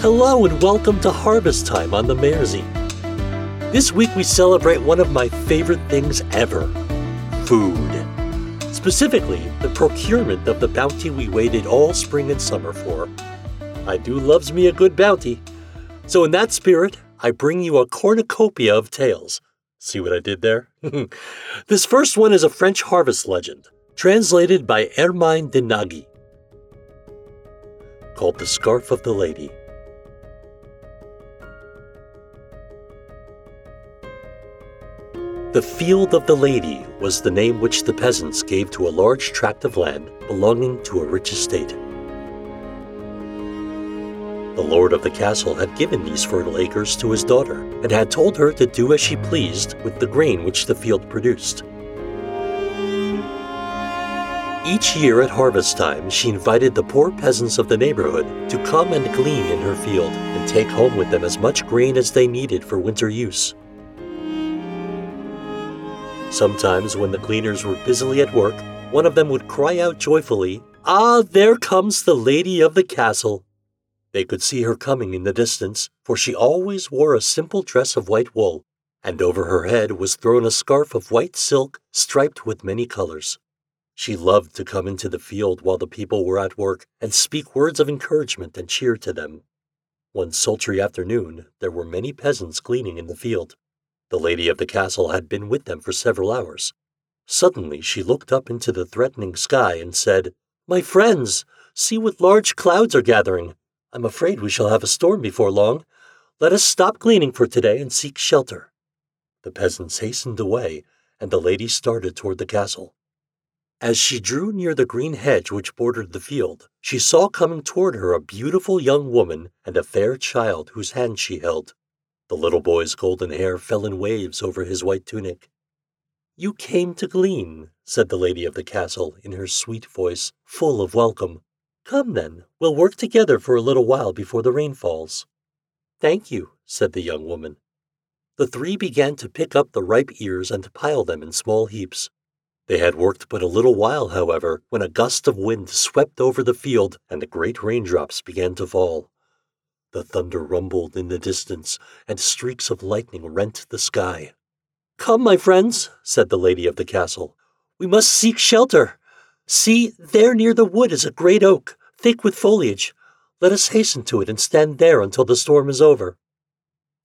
Hello and welcome to Harvest Time on the Mayerzine. This week we celebrate one of my favorite things ever food. Specifically, the procurement of the bounty we waited all spring and summer for. I do loves me a good bounty. So, in that spirit, I bring you a cornucopia of tales. See what I did there? this first one is a French harvest legend, translated by Hermine de Nagy, called The Scarf of the Lady. The Field of the Lady was the name which the peasants gave to a large tract of land belonging to a rich estate. The lord of the castle had given these fertile acres to his daughter and had told her to do as she pleased with the grain which the field produced. Each year at harvest time, she invited the poor peasants of the neighborhood to come and glean in her field and take home with them as much grain as they needed for winter use. Sometimes, when the gleaners were busily at work, one of them would cry out joyfully, Ah, there comes the lady of the castle! They could see her coming in the distance, for she always wore a simple dress of white wool, and over her head was thrown a scarf of white silk striped with many colors. She loved to come into the field while the people were at work and speak words of encouragement and cheer to them. One sultry afternoon, there were many peasants gleaning in the field. The lady of the castle had been with them for several hours. Suddenly she looked up into the threatening sky and said, My friends, see what large clouds are gathering. I'm afraid we shall have a storm before long. Let us stop gleaning for today and seek shelter. The peasants hastened away, and the lady started toward the castle. As she drew near the green hedge which bordered the field, she saw coming toward her a beautiful young woman and a fair child whose hand she held. The little boy's golden hair fell in waves over his white tunic. You came to glean, said the lady of the castle in her sweet voice, full of welcome. Come then, we'll work together for a little while before the rain falls. Thank you, said the young woman. The three began to pick up the ripe ears and pile them in small heaps. They had worked but a little while, however, when a gust of wind swept over the field and the great raindrops began to fall. The thunder rumbled in the distance, and streaks of lightning rent the sky. Come, my friends, said the lady of the castle. We must seek shelter. See, there near the wood is a great oak, thick with foliage. Let us hasten to it and stand there until the storm is over.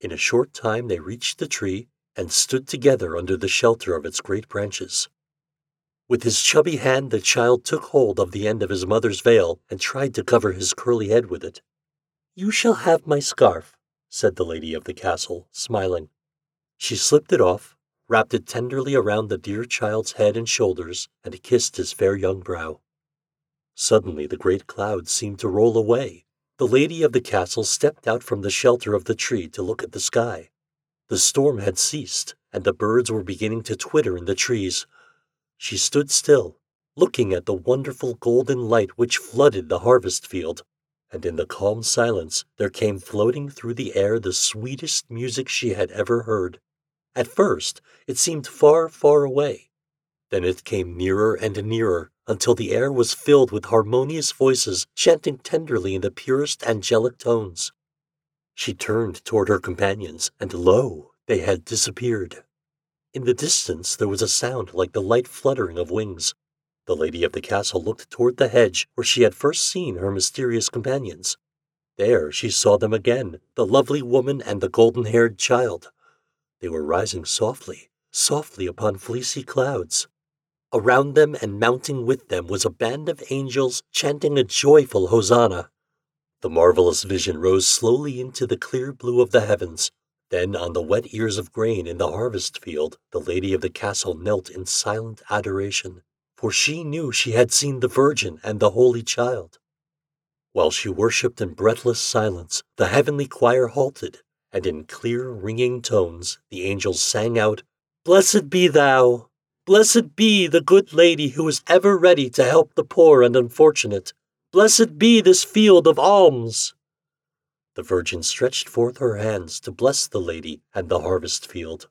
In a short time they reached the tree and stood together under the shelter of its great branches. With his chubby hand, the child took hold of the end of his mother's veil and tried to cover his curly head with it. You shall have my scarf, said the lady of the castle, smiling. She slipped it off, wrapped it tenderly around the dear child's head and shoulders, and kissed his fair young brow. Suddenly the great clouds seemed to roll away. The lady of the castle stepped out from the shelter of the tree to look at the sky. The storm had ceased, and the birds were beginning to twitter in the trees. She stood still, looking at the wonderful golden light which flooded the harvest field and in the calm silence there came floating through the air the sweetest music she had ever heard. At first it seemed far, far away. Then it came nearer and nearer until the air was filled with harmonious voices chanting tenderly in the purest angelic tones. She turned toward her companions, and lo, they had disappeared. In the distance there was a sound like the light fluttering of wings, the lady of the castle looked toward the hedge where she had first seen her mysterious companions. There she saw them again, the lovely woman and the golden haired child. They were rising softly, softly upon fleecy clouds. Around them and mounting with them was a band of angels chanting a joyful hosanna. The marvelous vision rose slowly into the clear blue of the heavens. Then, on the wet ears of grain in the harvest field, the lady of the castle knelt in silent adoration for she knew she had seen the Virgin and the Holy Child. While she worshipped in breathless silence, the heavenly choir halted, and in clear, ringing tones the angels sang out, Blessed be thou! Blessed be the good lady who is ever ready to help the poor and unfortunate. Blessed be this field of alms! The Virgin stretched forth her hands to bless the lady and the harvest field.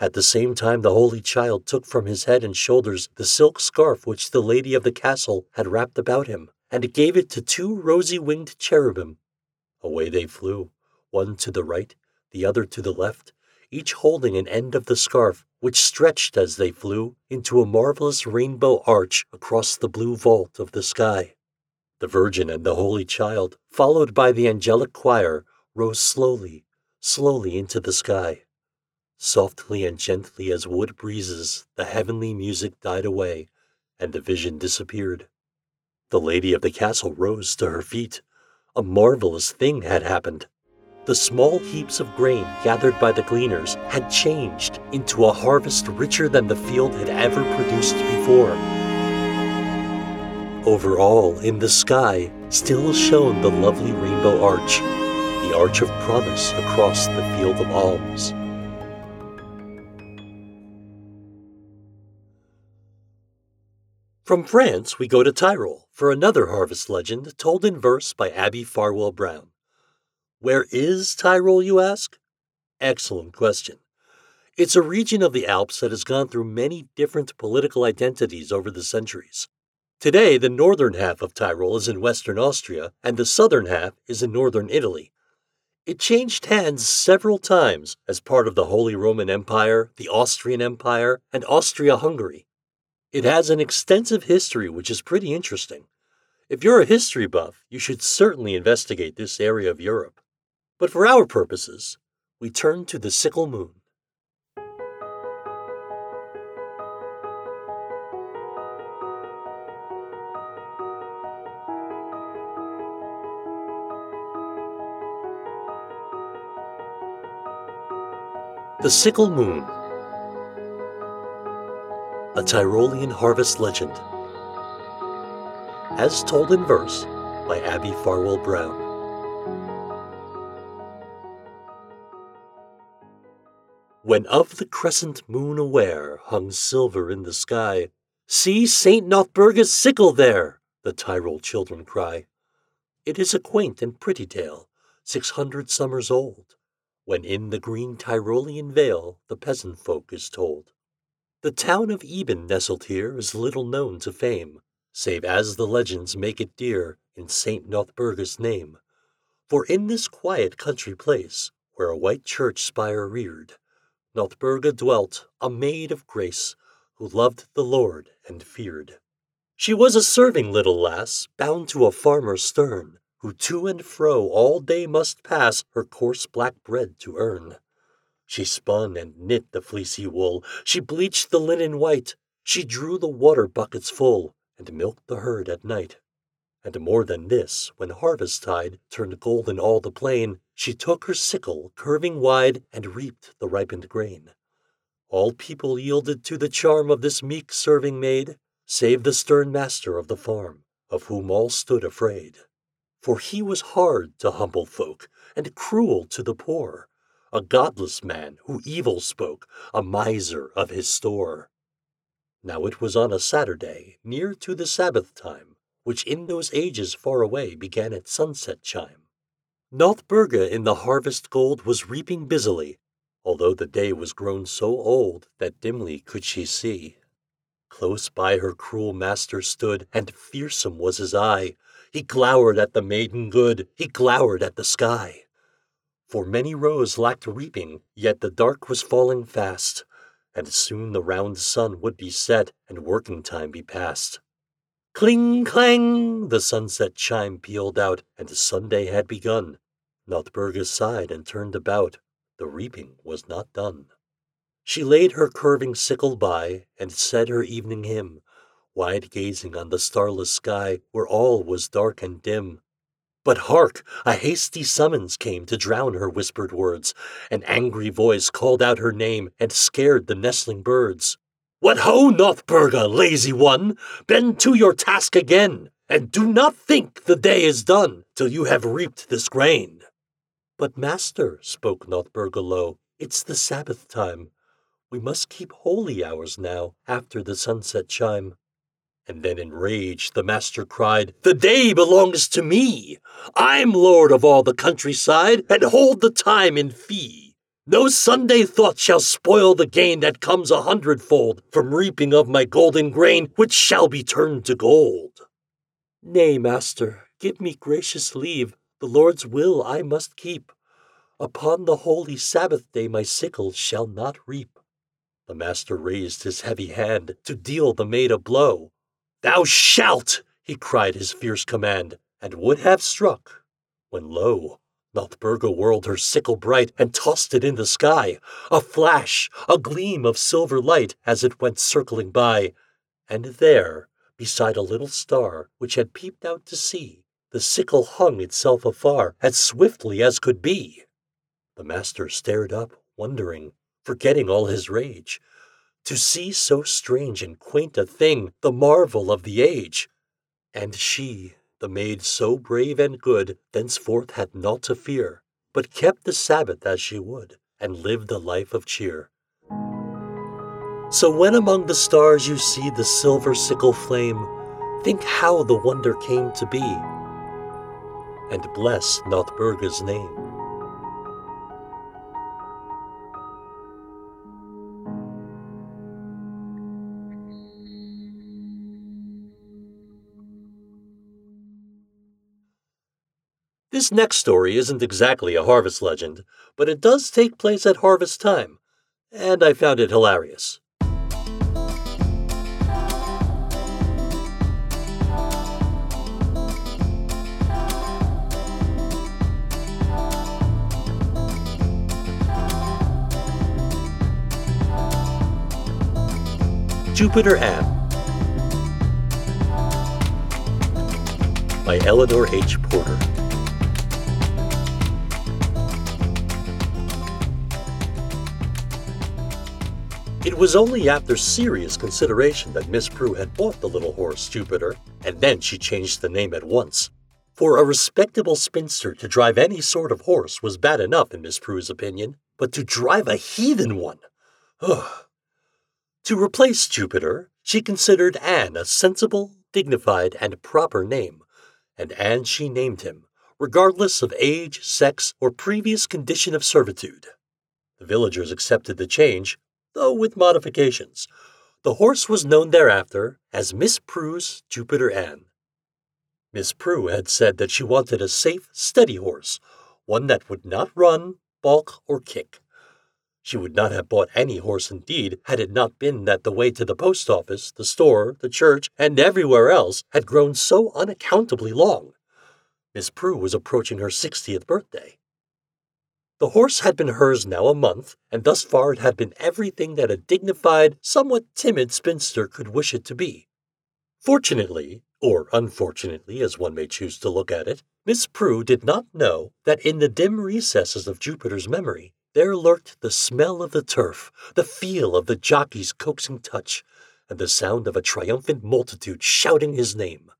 At the same time, the Holy Child took from his head and shoulders the silk scarf which the lady of the castle had wrapped about him, and gave it to two rosy winged cherubim. Away they flew, one to the right, the other to the left, each holding an end of the scarf, which stretched as they flew into a marvelous rainbow arch across the blue vault of the sky. The Virgin and the Holy Child, followed by the angelic choir, rose slowly, slowly into the sky. Softly and gently as wood breezes, the heavenly music died away, and the vision disappeared. The lady of the castle rose to her feet. A marvelous thing had happened. The small heaps of grain gathered by the gleaners had changed into a harvest richer than the field had ever produced before. Over all, in the sky, still shone the lovely rainbow arch, the arch of promise across the field of alms. From France, we go to Tyrol for another harvest legend told in verse by Abbie Farwell Brown. Where is Tyrol, you ask? Excellent question. It's a region of the Alps that has gone through many different political identities over the centuries. Today, the northern half of Tyrol is in western Austria, and the southern half is in northern Italy. It changed hands several times as part of the Holy Roman Empire, the Austrian Empire, and Austria Hungary. It has an extensive history which is pretty interesting. If you're a history buff, you should certainly investigate this area of Europe. But for our purposes, we turn to the sickle moon. The Sickle Moon a Tyrolean harvest legend. As told in verse by Abbie Farwell Brown. When of the crescent moon aware hung silver in the sky, See St. Nothburga's sickle there, the Tyrol children cry. It is a quaint and pretty tale, six hundred summers old, when in the green Tyrolean vale the peasant folk is told. The town of Eben nestled here is little known to fame, save as the legends make it dear in St. Nothburga's name. For in this quiet country place, where a white church spire reared, Nothburga dwelt, a maid of grace, who loved the Lord and feared. She was a serving little lass, bound to a farmer stern, who to and fro all day must pass her coarse black bread to earn. She spun and knit the fleecy wool, she bleached the linen white, she drew the water buckets full, and milked the herd at night. And more than this, when harvest tide turned golden all the plain, she took her sickle, curving wide, and reaped the ripened grain. All people yielded to the charm of this meek serving maid, save the stern master of the farm, of whom all stood afraid. For he was hard to humble folk, and cruel to the poor, a godless man who evil spoke, a miser of his store. Now it was on a Saturday, near to the Sabbath time, which in those ages far away began at sunset chime. Nothburga in the harvest gold was reaping busily, although the day was grown so old that dimly could she see. Close by her cruel master stood, and fearsome was his eye. He glowered at the maiden good, he glowered at the sky. For many rows lacked reaping, yet the dark was falling fast, and soon the round sun would be set and working time be past. Cling clang! The sunset chime pealed out, and Sunday had begun. Nothburga sighed and turned about. The reaping was not done. She laid her curving sickle by, and said her evening hymn, wide gazing on the starless sky, where all was dark and dim. But hark! A hasty summons came to drown her whispered words. An angry voice called out her name and scared the nestling birds. What ho, Nothburga, lazy one! Bend to your task again, and do not think the day is done till you have reaped this grain. But, master, spoke Nothburga low, it's the Sabbath time. We must keep holy hours now, after the sunset chime. And then enraged, the master cried, The day belongs to me! I'm lord of all the countryside, and hold the time in fee. No Sunday thought shall spoil the gain that comes a hundredfold from reaping of my golden grain, which shall be turned to gold. Nay, master, give me gracious leave. the Lord's will I must keep. Upon the holy Sabbath day my sickle shall not reap. The master raised his heavy hand to deal the maid a blow. Thou shalt, he cried his fierce command, and would have struck, when lo, Nothburga whirled her sickle bright and tossed it in the sky, a flash, a gleam of silver light as it went circling by, and there, beside a little star which had peeped out to sea, the sickle hung itself afar as swiftly as could be. The master stared up, wondering, forgetting all his rage, to see so strange and quaint a thing, the marvel of the age. And she, the maid so brave and good, thenceforth had naught to fear, but kept the Sabbath as she would, and lived a life of cheer. So when among the stars you see the silver sickle flame, think how the wonder came to be, and bless Nothburga's name. This next story isn't exactly a harvest legend, but it does take place at harvest time, and I found it hilarious. Jupiter Ann by Eleanor H. Porter. Was only after serious consideration that Miss Prue had bought the little horse Jupiter, and then she changed the name at once. For a respectable spinster to drive any sort of horse was bad enough in Miss Prue's opinion, but to drive a heathen one! To replace Jupiter, she considered Anne a sensible, dignified, and proper name, and Anne she named him, regardless of age, sex, or previous condition of servitude. The villagers accepted the change, though with modifications. The horse was known thereafter as Miss Prue's Jupiter Ann. Miss Prue had said that she wanted a safe, steady horse, one that would not run, balk, or kick. She would not have bought any horse indeed had it not been that the way to the post office, the store, the church, and everywhere else had grown so unaccountably long. Miss Prue was approaching her sixtieth birthday. The horse had been hers now a month, and thus far it had been everything that a dignified, somewhat timid spinster could wish it to be. Fortunately, or unfortunately, as one may choose to look at it, Miss Prue did not know that in the dim recesses of Jupiter's memory there lurked the smell of the turf, the feel of the jockey's coaxing touch, and the sound of a triumphant multitude shouting his name.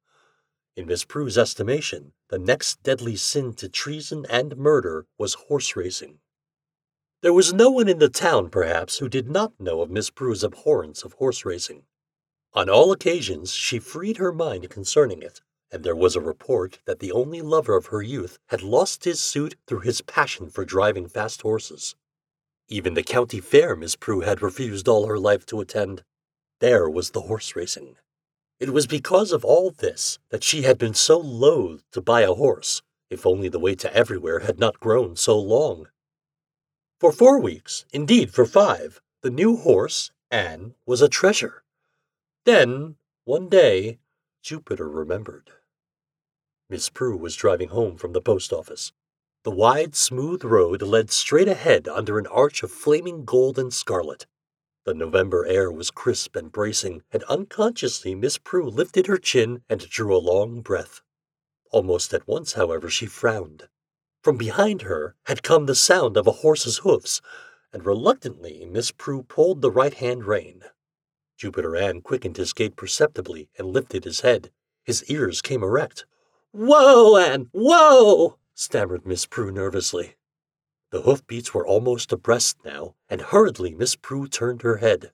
In Miss Prue's estimation, the next deadly sin to treason and murder was horse racing. There was no one in the town, perhaps, who did not know of Miss Prue's abhorrence of horse racing. On all occasions, she freed her mind concerning it, and there was a report that the only lover of her youth had lost his suit through his passion for driving fast horses. Even the county fair Miss Prue had refused all her life to attend. There was the horse racing. It was because of all this that she had been so loath to buy a horse, if only the way to everywhere had not grown so long. For four weeks, indeed for five, the new horse, Anne, was a treasure. Then, one day, Jupiter remembered. Miss Prue was driving home from the post office. The wide, smooth road led straight ahead under an arch of flaming gold and scarlet. The November air was crisp and bracing, and unconsciously Miss Prue lifted her chin and drew a long breath. Almost at once, however, she frowned. From behind her had come the sound of a horse's hoofs, and reluctantly Miss Prue pulled the right hand rein. Jupiter Ann quickened his gait perceptibly and lifted his head. His ears came erect. Whoa, Ann, whoa! stammered Miss Prue nervously. The hoofbeats were almost abreast now, and hurriedly Miss Prue turned her head.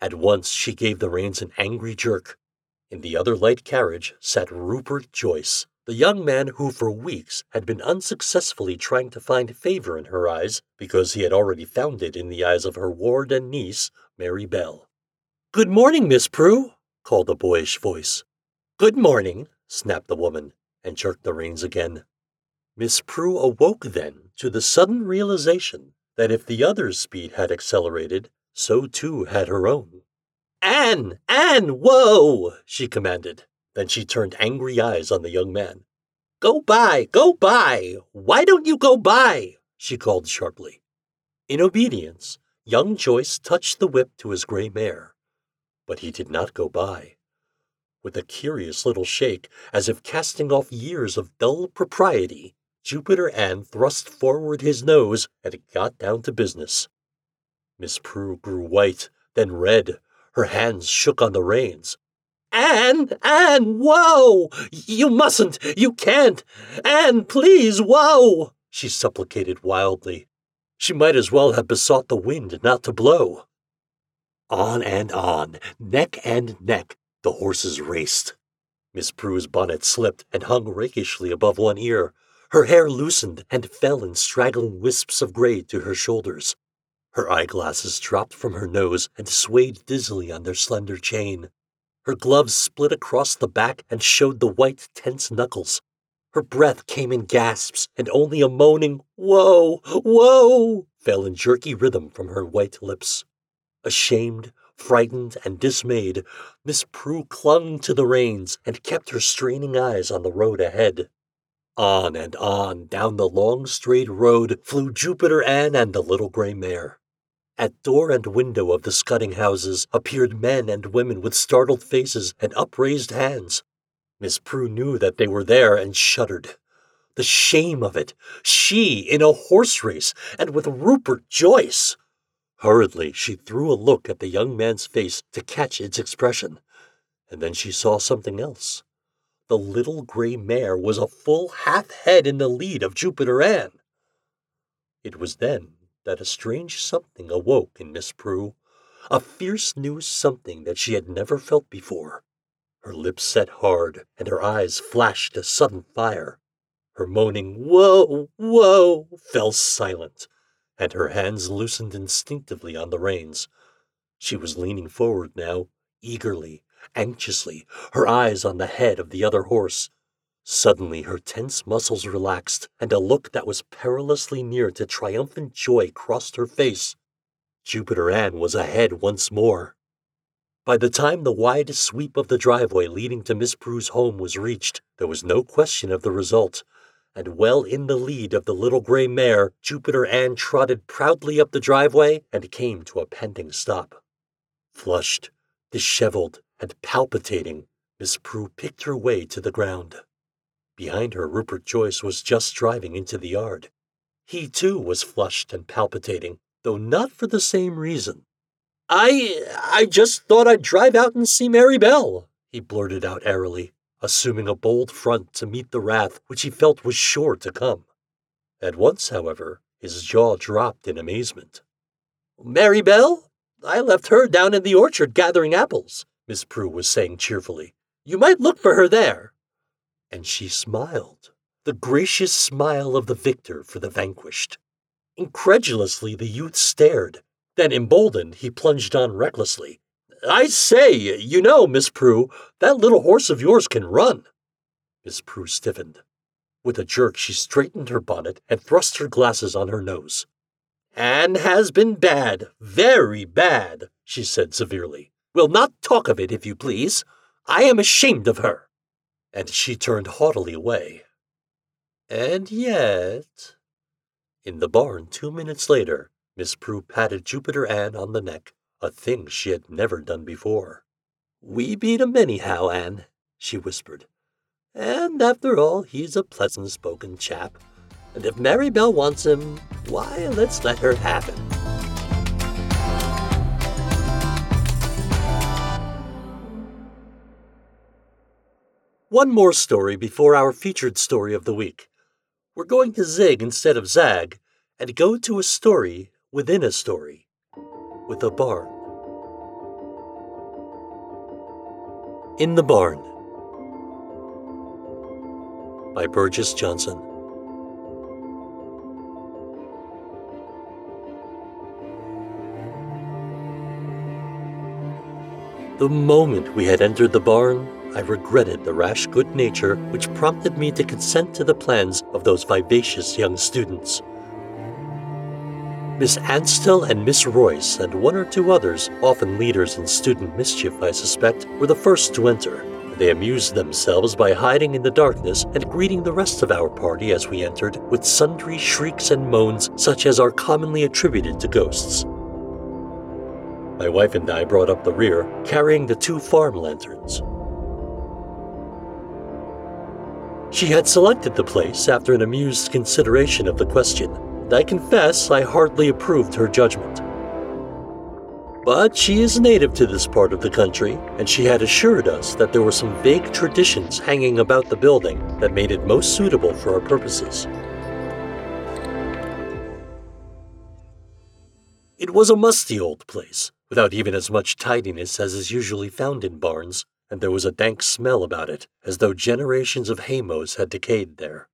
At once she gave the reins an angry jerk. In the other light carriage sat Rupert Joyce, the young man who for weeks had been unsuccessfully trying to find favor in her eyes because he had already found it in the eyes of her ward and niece, Mary Bell. Good morning, Miss Prue, called a boyish voice. Good morning, snapped the woman, and jerked the reins again. Miss Prue awoke then to the sudden realization that if the other's speed had accelerated, so too had her own. Anne! Anne! Whoa! she commanded. Then she turned angry eyes on the young man. Go by! Go by! Why don't you go by? she called sharply. In obedience, young Joyce touched the whip to his gray mare, but he did not go by. With a curious little shake, as if casting off years of dull propriety, Jupiter Ann thrust forward his nose and got down to business. Miss Prue grew white, then red. Her hands shook on the reins. Anne, Anne, whoa! You mustn't, you can't! Anne, please, whoa! She supplicated wildly. She might as well have besought the wind not to blow. On and on, neck and neck, the horses raced. Miss Prue's bonnet slipped and hung rakishly above one ear. Her hair loosened and fell in straggling wisps of gray to her shoulders. Her eyeglasses dropped from her nose and swayed dizzily on their slender chain. Her gloves split across the back and showed the white, tense knuckles. Her breath came in gasps, and only a moaning, Whoa! Whoa! fell in jerky rhythm from her white lips. Ashamed, frightened, and dismayed, Miss Prue clung to the reins and kept her straining eyes on the road ahead. On and on down the long straight road flew Jupiter Ann and the little gray mare. At door and window of the scudding houses appeared men and women with startled faces and upraised hands. Miss Prue knew that they were there and shuddered. The shame of it! She in a horse race, and with Rupert Joyce! Hurriedly, she threw a look at the young man's face to catch its expression, and then she saw something else the little gray mare was a full half head in the lead of Jupiter Ann. It was then that a strange something awoke in Miss Prue, a fierce new something that she had never felt before. Her lips set hard, and her eyes flashed a sudden fire. Her moaning, Whoa, whoa, fell silent, and her hands loosened instinctively on the reins. She was leaning forward now, eagerly, anxiously, her eyes on the head of the other horse. Suddenly her tense muscles relaxed, and a look that was perilously near to triumphant joy crossed her face. Jupiter Ann was ahead once more. By the time the wide sweep of the driveway leading to Miss Prue's home was reached, there was no question of the result, and well in the lead of the little gray mare, Jupiter Ann trotted proudly up the driveway and came to a panting stop. Flushed, disheveled, and palpitating, Miss Prue picked her way to the ground. Behind her, Rupert Joyce was just driving into the yard. He too was flushed and palpitating, though not for the same reason. I I just thought I'd drive out and see Mary Bell, he blurted out airily, assuming a bold front to meet the wrath which he felt was sure to come. At once, however, his jaw dropped in amazement. Mary Bell? I left her down in the orchard gathering apples. Miss Prue was saying cheerfully. You might look for her there. And she smiled, the gracious smile of the victor for the vanquished. Incredulously, the youth stared. Then, emboldened, he plunged on recklessly. I say, you know, Miss Prue, that little horse of yours can run. Miss Prue stiffened. With a jerk, she straightened her bonnet and thrust her glasses on her nose. Anne has been bad, very bad, she said severely. We'll not talk of it, if you please. I am ashamed of her. And she turned haughtily away. And yet. In the barn, two minutes later, Miss Prue patted Jupiter Ann on the neck, a thing she had never done before. We beat him anyhow, Ann, she whispered. And after all, he's a pleasant spoken chap. And if Mary Bell wants him, why, let's let her have him. One more story before our featured story of the week. We're going to zig instead of zag and go to a story within a story with a barn. In the Barn by Burges Johnson. The moment we had entered the barn, I regretted the rash good nature which prompted me to consent to the plans of those vivacious young students. Miss Anstel and Miss Royce and one or two others, often leaders in student mischief, I suspect, were the first to enter. They amused themselves by hiding in the darkness and greeting the rest of our party as we entered with sundry shrieks and moans such as are commonly attributed to ghosts. My wife and I brought up the rear, carrying the two farm lanterns. She had selected the place after an amused consideration of the question, and I confess I hardly approved her judgment. But she is native to this part of the country, and she had assured us that there were some vague traditions hanging about the building that made it most suitable for our purposes. It was a musty old place, without even as much tidiness as is usually found in barns, and there was a dank smell about it, as though generations of haymows had decayed there.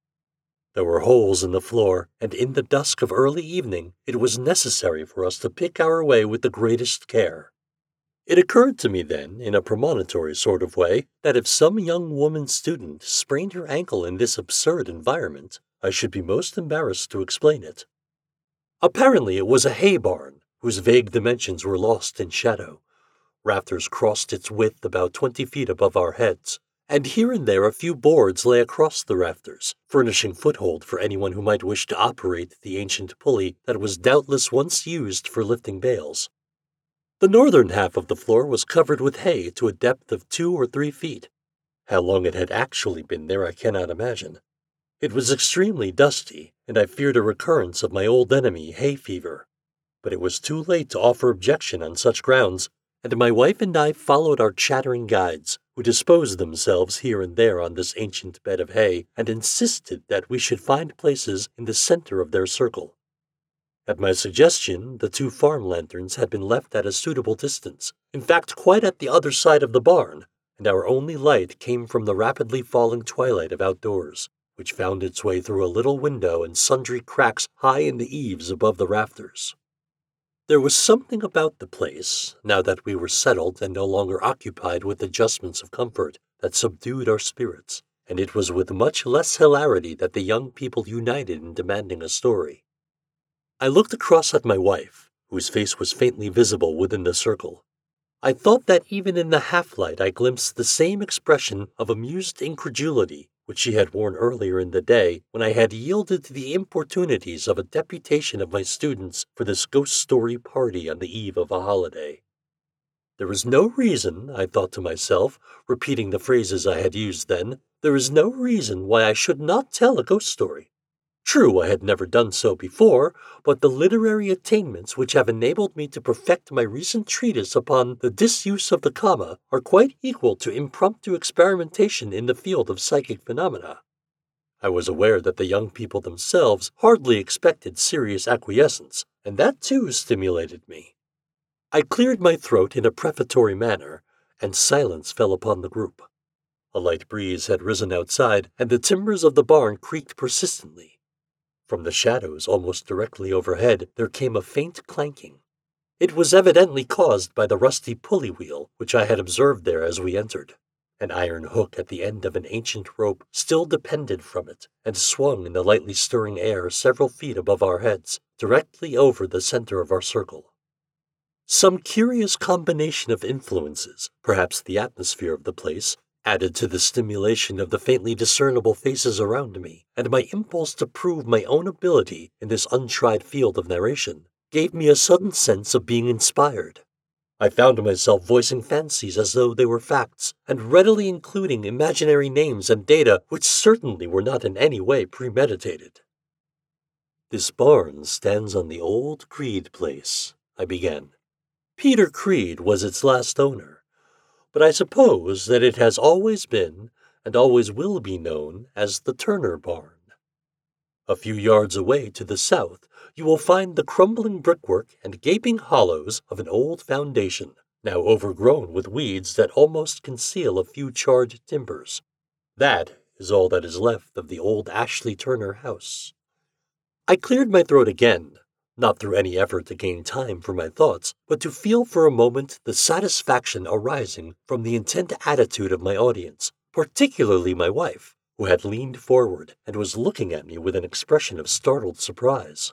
There were holes in the floor, and in the dusk of early evening it was necessary for us to pick our way with the greatest care. It occurred to me then, in a premonitory sort of way, that if some young woman student sprained her ankle in this absurd environment, I should be most embarrassed to explain it. Apparently, it was a hay barn, whose vague dimensions were lost in shadow. Rafters crossed its width about twenty feet above our heads, and here and there a few boards lay across the rafters, furnishing foothold for anyone who might wish to operate the ancient pulley that was doubtless once used for lifting bales. The northern half of the floor was covered with hay to a depth of two or three feet. How long it had actually been there I cannot imagine. It was extremely dusty, and I feared a recurrence of my old enemy, hay fever. But it was too late to offer objection on such grounds, and my wife and I followed our chattering guides, who disposed themselves here and there on this ancient bed of hay, and insisted that we should find places in the center of their circle. At my suggestion, the two farm lanterns had been left at a suitable distance, in fact, quite at the other side of the barn, and our only light came from the rapidly falling twilight of outdoors, which found its way through a little window and sundry cracks high in the eaves above the rafters. There was something about the place, now that we were settled and no longer occupied with adjustments of comfort, that subdued our spirits, and it was with much less hilarity that the young people united in demanding a story. I looked across at my wife, whose face was faintly visible within the circle. I thought that even in the half light I glimpsed the same expression of amused incredulity which she had worn earlier in the day when I had yielded to the importunities of a deputation of my students for this ghost story party on the eve of a holiday. There is no reason, I thought to myself, repeating the phrases I had used then, there is no reason why I should not tell a ghost story. True, I had never done so before, but the literary attainments which have enabled me to perfect my recent treatise upon the disuse of the comma are quite equal to impromptu experimentation in the field of psychic phenomena. I was aware that the young people themselves hardly expected serious acquiescence, and that too stimulated me. I cleared my throat in a prefatory manner, and silence fell upon the group. A light breeze had risen outside, and the timbers of the barn creaked persistently. From the shadows almost directly overhead there came a faint clanking. It was evidently caused by the rusty pulley wheel which I had observed there as we entered. An iron hook at the end of an ancient rope still depended from it and swung in the lightly stirring air several feet above our heads, directly over the center of our circle. Some curious combination of influences, perhaps the atmosphere of the place, added to the stimulation of the faintly discernible faces around me, and my impulse to prove my own ability in this untried field of narration, gave me a sudden sense of being inspired. I found myself voicing fancies as though they were facts, and readily including imaginary names and data which certainly were not in any way premeditated. This barn stands on the old Creed place, I began. Peter Creed was its last owner but I suppose that it has always been and always will be known as the Turner Barn. A few yards away to the south, you will find the crumbling brickwork and gaping hollows of an old foundation, now overgrown with weeds that almost conceal a few charred timbers. That is all that is left of the old Ashley Turner house. I cleared my throat again, not through any effort to gain time for my thoughts, but to feel for a moment the satisfaction arising from the intent attitude of my audience, particularly my wife, who had leaned forward and was looking at me with an expression of startled surprise.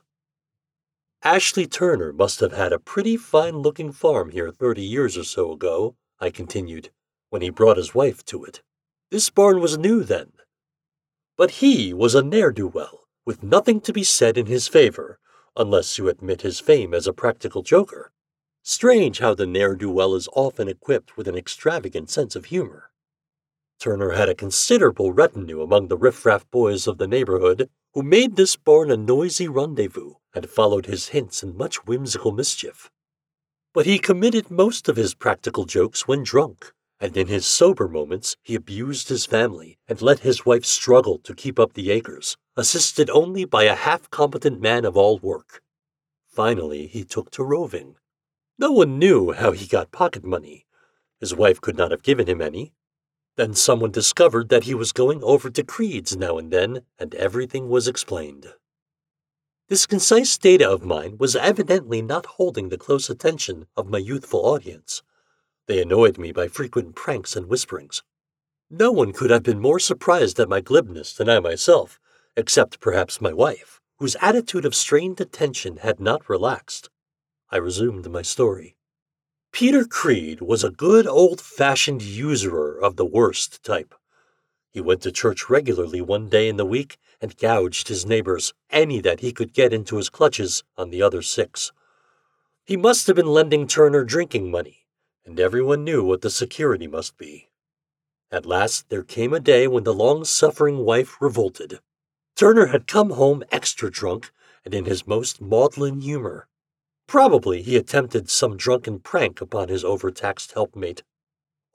Ashley Turner must have had a pretty fine looking farm here thirty years or so ago, I continued, when he brought his wife to it. This barn was new then. But he was a ne'er do well, with nothing to be said in his favor, unless you admit his fame as a practical joker. Strange how the ne'er do well is often equipped with an extravagant sense of humor. Turner had a considerable retinue among the riffraff boys of the neighborhood who made this barn a noisy rendezvous and followed his hints in much whimsical mischief. But he committed most of his practical jokes when drunk, and in his sober moments he abused his family and let his wife struggle to keep up the acres, assisted only by a half competent man of all work. Finally, he took to roving. No one knew how he got pocket money. His wife could not have given him any. Then someone discovered that he was going over to Creed's now and then, and everything was explained. This concise data of mine was evidently not holding the close attention of my youthful audience. They annoyed me by frequent pranks and whisperings. No one could have been more surprised at my glibness than I myself, except perhaps my wife, whose attitude of strained attention had not relaxed. I resumed my story. Peter Creed was a good old fashioned usurer of the worst type. He went to church regularly one day in the week and gouged his neighbors any that he could get into his clutches on the other six. He must have been lending Turner drinking money, and everyone knew what the security must be. At last there came a day when the long suffering wife revolted. Turner had come home extra drunk and in his most maudlin humor. Probably he attempted some drunken prank upon his overtaxed helpmate.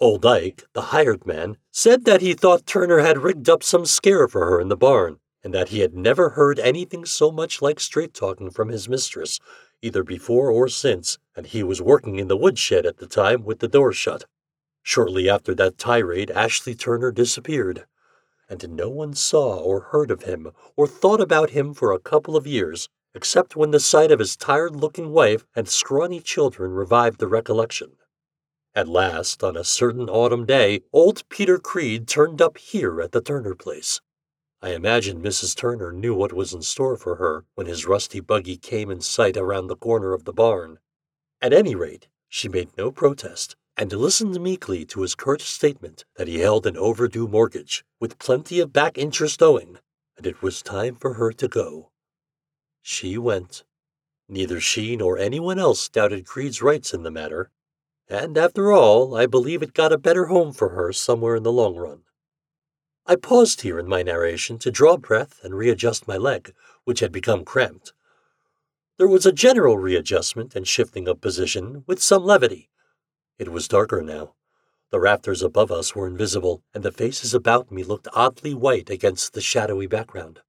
Old Ike, the hired man, said that he thought Turner had rigged up some scare for her in the barn, and that he had never heard anything so much like straight talking from his mistress, either before or since, and he was working in the woodshed at the time with the door shut. Shortly after that tirade, Ashley Turner disappeared and no one saw or heard of him or thought about him for a couple of years, except when the sight of his tired looking wife and scrawny children revived the recollection. At last, on a certain autumn day, old Peter Creed turned up here at the Turner place. I imagine Mrs. Turner knew what was in store for her when his rusty buggy came in sight around the corner of the barn. At any rate, she made no protest, and listened meekly to his curt statement that he held an overdue mortgage, with plenty of back interest owing, and it was time for her to go. She went. Neither she nor anyone else doubted Creed's rights in the matter, and after all, I believe it got a better home for her somewhere in the long run. I paused here in my narration to draw breath and readjust my leg, which had become cramped. There was a general readjustment and shifting of position, with some levity, it was darker now. The rafters above us were invisible, and the faces about me looked oddly white against the shadowy background.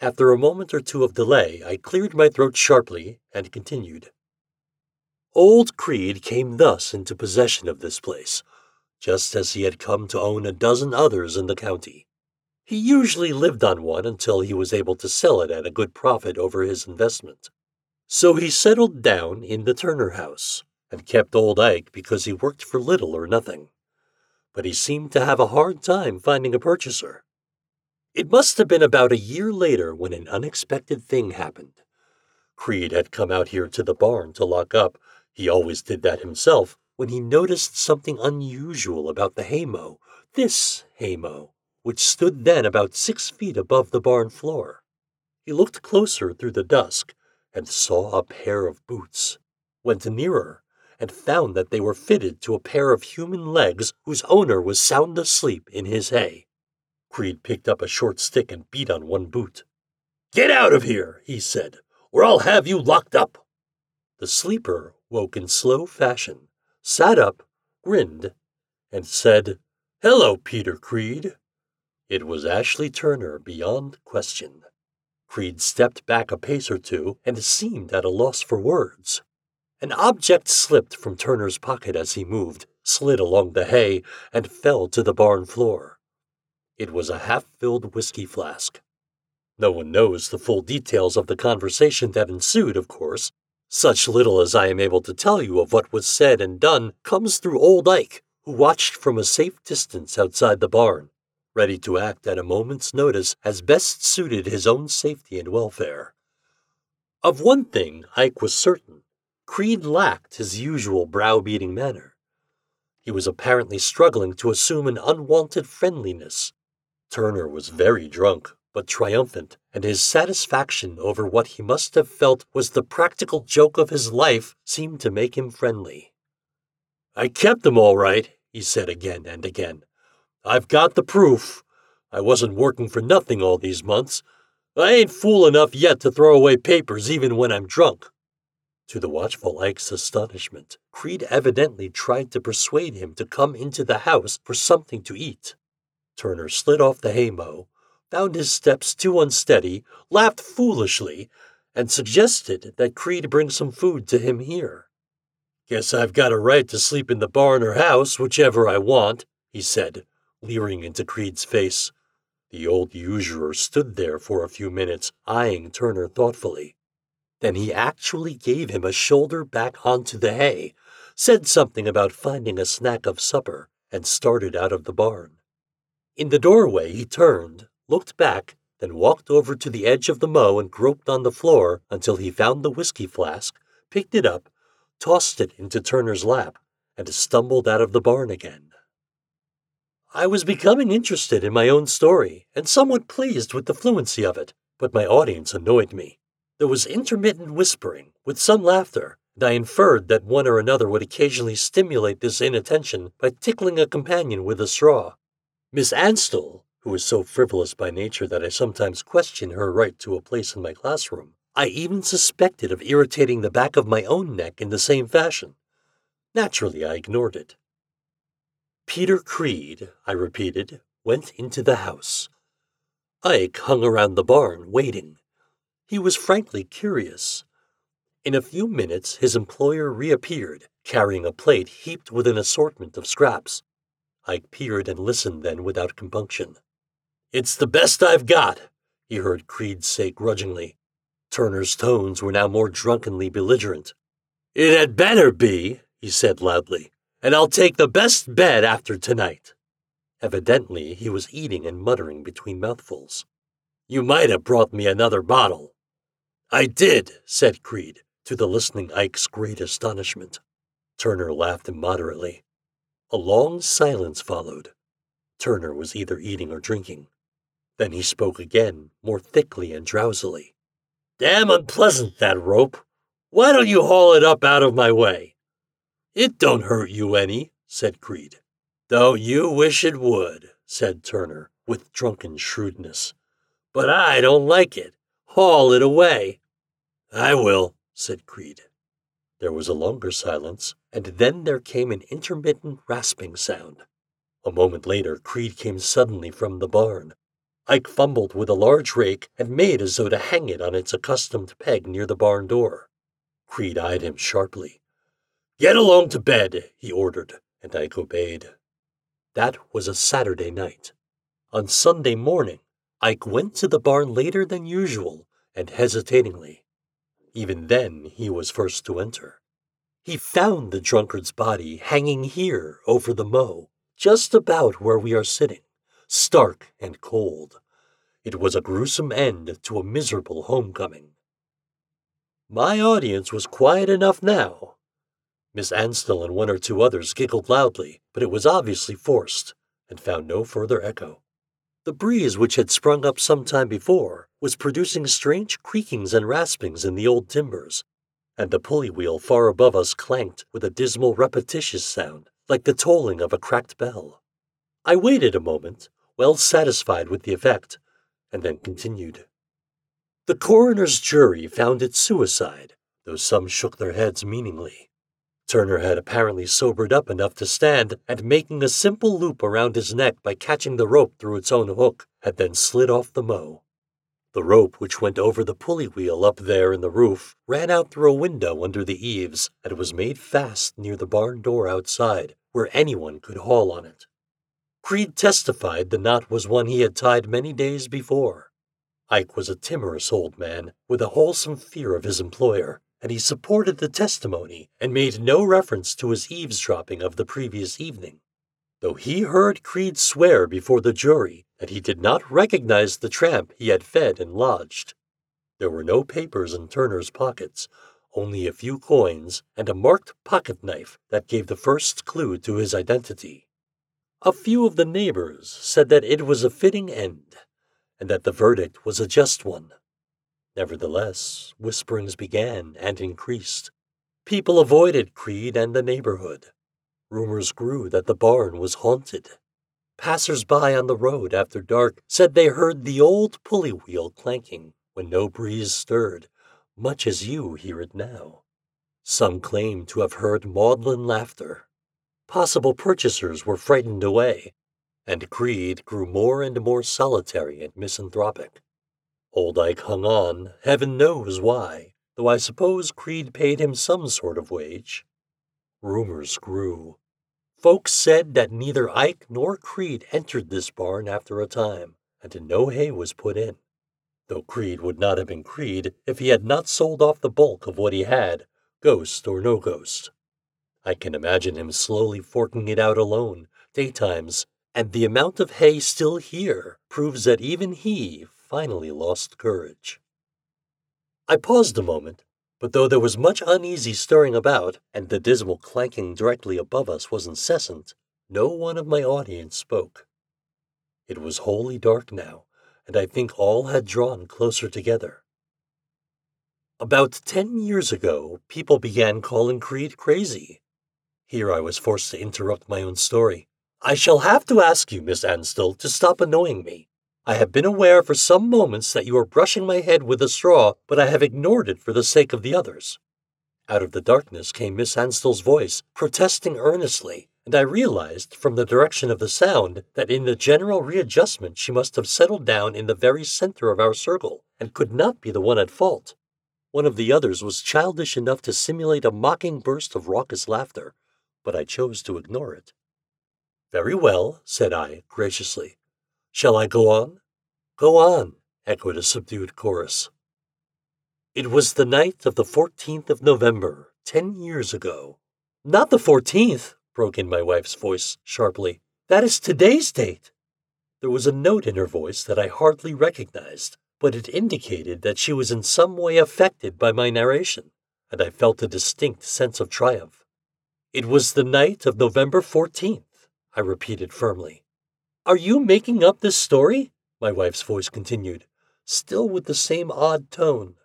After a moment or two of delay, I cleared my throat sharply and continued. Old Creed came thus into possession of this place, just as he had come to own a dozen others in the county. He usually lived on one until he was able to sell it at a good profit over his investment. So he settled down in the Turner house, and kept old Ike because he worked for little or nothing. But he seemed to have a hard time finding a purchaser. It must have been about a year later when an unexpected thing happened. Creed had come out here to the barn to lock up. He always did that himself when he noticed something unusual about the haymow, this haymow, which stood then about six feet above the barn floor. He looked closer through the dusk and saw a pair of boots, went nearer, and found that they were fitted to a pair of human legs whose owner was sound asleep in his hay. Creed picked up a short stick and beat on one boot. Get out of here, he said, or I'll have you locked up. The sleeper woke in slow fashion, sat up, grinned, and said, Hello, Peter Creed. It was Ashley Turner beyond question. Creed stepped back a pace or two and seemed at a loss for words. An object slipped from Turner's pocket as he moved, slid along the hay, and fell to the barn floor. It was a half filled whiskey flask. No one knows the full details of the conversation that ensued, of course. Such little as I am able to tell you of what was said and done comes through old Ike, who watched from a safe distance outside the barn, ready to act at a moment's notice as best suited his own safety and welfare. Of one thing Ike was certain Creed lacked his usual browbeating manner. He was apparently struggling to assume an unwanted friendliness. Turner was very drunk, but triumphant, and his satisfaction over what he must have felt was the practical joke of his life seemed to make him friendly. I kept them all right, he said again and again. I've got the proof. I wasn't working for nothing all these months. I ain't fool enough yet to throw away papers even when I'm drunk. To the watchful Ike's astonishment, Creed evidently tried to persuade him to come into the house for something to eat. Turner slid off the haymow, found his steps too unsteady, laughed foolishly, and suggested that Creed bring some food to him here. Guess I've got a right to sleep in the barn or house, whichever I want, he said, leering into Creed's face. The old usurer stood there for a few minutes, eyeing Turner thoughtfully. Then he actually gave him a shoulder back onto the hay, said something about finding a snack of supper, and started out of the barn. In the doorway, he turned, looked back, then walked over to the edge of the mow and groped on the floor until he found the whiskey flask, picked it up, tossed it into Turner's lap, and stumbled out of the barn again. I was becoming interested in my own story and somewhat pleased with the fluency of it, but my audience annoyed me. There was intermittent whispering, with some laughter, and I inferred that one or another would occasionally stimulate this inattention by tickling a companion with a straw. Miss Anstell, who is so frivolous by nature that I sometimes question her right to a place in my classroom, I even suspected of irritating the back of my own neck in the same fashion. Naturally, I ignored it. Peter Creed, I repeated, went into the house. Ike hung around the barn, waiting. He was frankly curious. In a few minutes, his employer reappeared, carrying a plate heaped with an assortment of scraps. Ike peered and listened then without compunction. It's the best I've got, he heard Creed say grudgingly. Turner's tones were now more drunkenly belligerent. It had better be, he said loudly, and I'll take the best bed after tonight. Evidently, he was eating and muttering between mouthfuls. You might have brought me another bottle. I did, said Creed, to the listening Ike's great astonishment. Turner laughed immoderately. A long silence followed. Turner was either eating or drinking. Then he spoke again, more thickly and drowsily. Damn unpleasant, that rope. Why don't you haul it up out of my way? It don't hurt you any, said Creed. Don't you wish it would, said Turner, with drunken shrewdness. But I don't like it. Haul it away. I will, said Creed. There was a longer silence, and then there came an intermittent rasping sound. A moment later, Creed came suddenly from the barn, Ike fumbled with a large rake and made as though to hang it on its accustomed peg near the barn door. Creed eyed him sharply. Get along to bed, he ordered, and Ike obeyed. That was a Saturday night. On Sunday morning, Ike went to the barn later than usual and hesitatingly. Even then, he was first to enter. He found the drunkard's body hanging here over the mow, just about where we are sitting stark and cold. It was a gruesome end to a miserable homecoming. My audience was quiet enough now. Miss Anstell and one or two others giggled loudly, but it was obviously forced, and found no further echo. The breeze, which had sprung up some time before, was producing strange creakings and raspings in the old timbers, and the pulley wheel far above us clanked with a dismal repetitious sound, like the tolling of a cracked bell. I waited a moment, well satisfied with the effect, and then continued. The coroner's jury found it suicide, though some shook their heads meaningly. Turner had apparently sobered up enough to stand, and making a simple loop around his neck by catching the rope through its own hook, had then slid off the mow. The rope, which went over the pulley wheel up there in the roof, ran out through a window under the eaves and was made fast near the barn door outside, where anyone could haul on it. Creed testified the knot was one he had tied many days before. Ike was a timorous old man with a wholesome fear of his employer, and he supported the testimony and made no reference to his eavesdropping of the previous evening. Though he heard Creed swear before the jury that he did not recognize the tramp he had fed and lodged. There were no papers in Turner's pockets, only a few coins and a marked pocket knife that gave the first clue to his identity. A few of the neighbors said that it was a fitting end, and that the verdict was a just one. Nevertheless, whisperings began and increased. People avoided Creed and the neighborhood. Rumors grew that the barn was haunted. Passers-by on the road after dark said they heard the old pulley wheel clanking when no breeze stirred, much as you hear it now. Some claimed to have heard maudlin laughter. Possible purchasers were frightened away, and Creed grew more and more solitary and misanthropic. Old Ike hung on, heaven knows why, though I suppose Creed paid him some sort of wage. Rumors grew. Folks said that neither Ike nor Creed entered this barn after a time, and no hay was put in. Though Creed would not have been Creed if he had not sold off the bulk of what he had, ghost or no ghost. I can imagine him slowly forking it out alone, daytimes, and the amount of hay still here proves that even he finally lost courage. I paused a moment but though there was much uneasy stirring about, and the dismal clanking directly above us was incessant, no one of my audience spoke. It was wholly dark now, and I think all had drawn closer together. About ten years ago, people began calling Creed crazy. Here I was forced to interrupt my own story. I shall have to ask you, Miss Ansdell, to stop annoying me. I have been aware for some moments that you are brushing my head with a straw, but I have ignored it for the sake of the others. Out of the darkness came Miss Anstell's voice, protesting earnestly, and I realized from the direction of the sound that in the general readjustment she must have settled down in the very center of our circle and could not be the one at fault. One of the others was childish enough to simulate a mocking burst of raucous laughter, but I chose to ignore it. Very well, said I, graciously. Shall I go on? Go on, echoed a subdued chorus. It was the night of the 14th of November, ten years ago. Not the 14th, broke in my wife's voice sharply. That is today's date. There was a note in her voice that I hardly recognized, but it indicated that she was in some way affected by my narration, and I felt a distinct sense of triumph. It was the night of November 14th, I repeated firmly. Are you making up this story? My wife's voice continued, still with the same odd tone.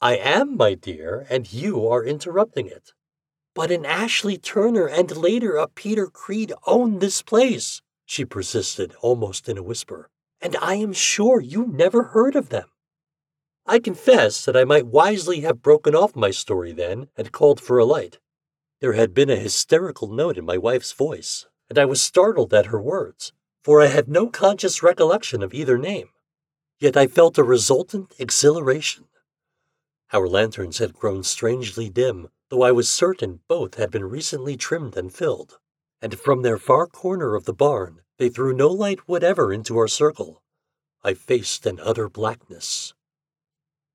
I am, my dear, and you are interrupting it. But an Ashley Turner and later a Peter Creed owned this place, she persisted almost in a whisper, and I am sure you never heard of them. I confess that I might wisely have broken off my story then and called for a light. There had been a hysterical note in my wife's voice, and I was startled at her words for I had no conscious recollection of either name. Yet I felt a resultant exhilaration. Our lanterns had grown strangely dim, though I was certain both had been recently trimmed and filled, and from their far corner of the barn they threw no light whatever into our circle. I faced an utter blackness.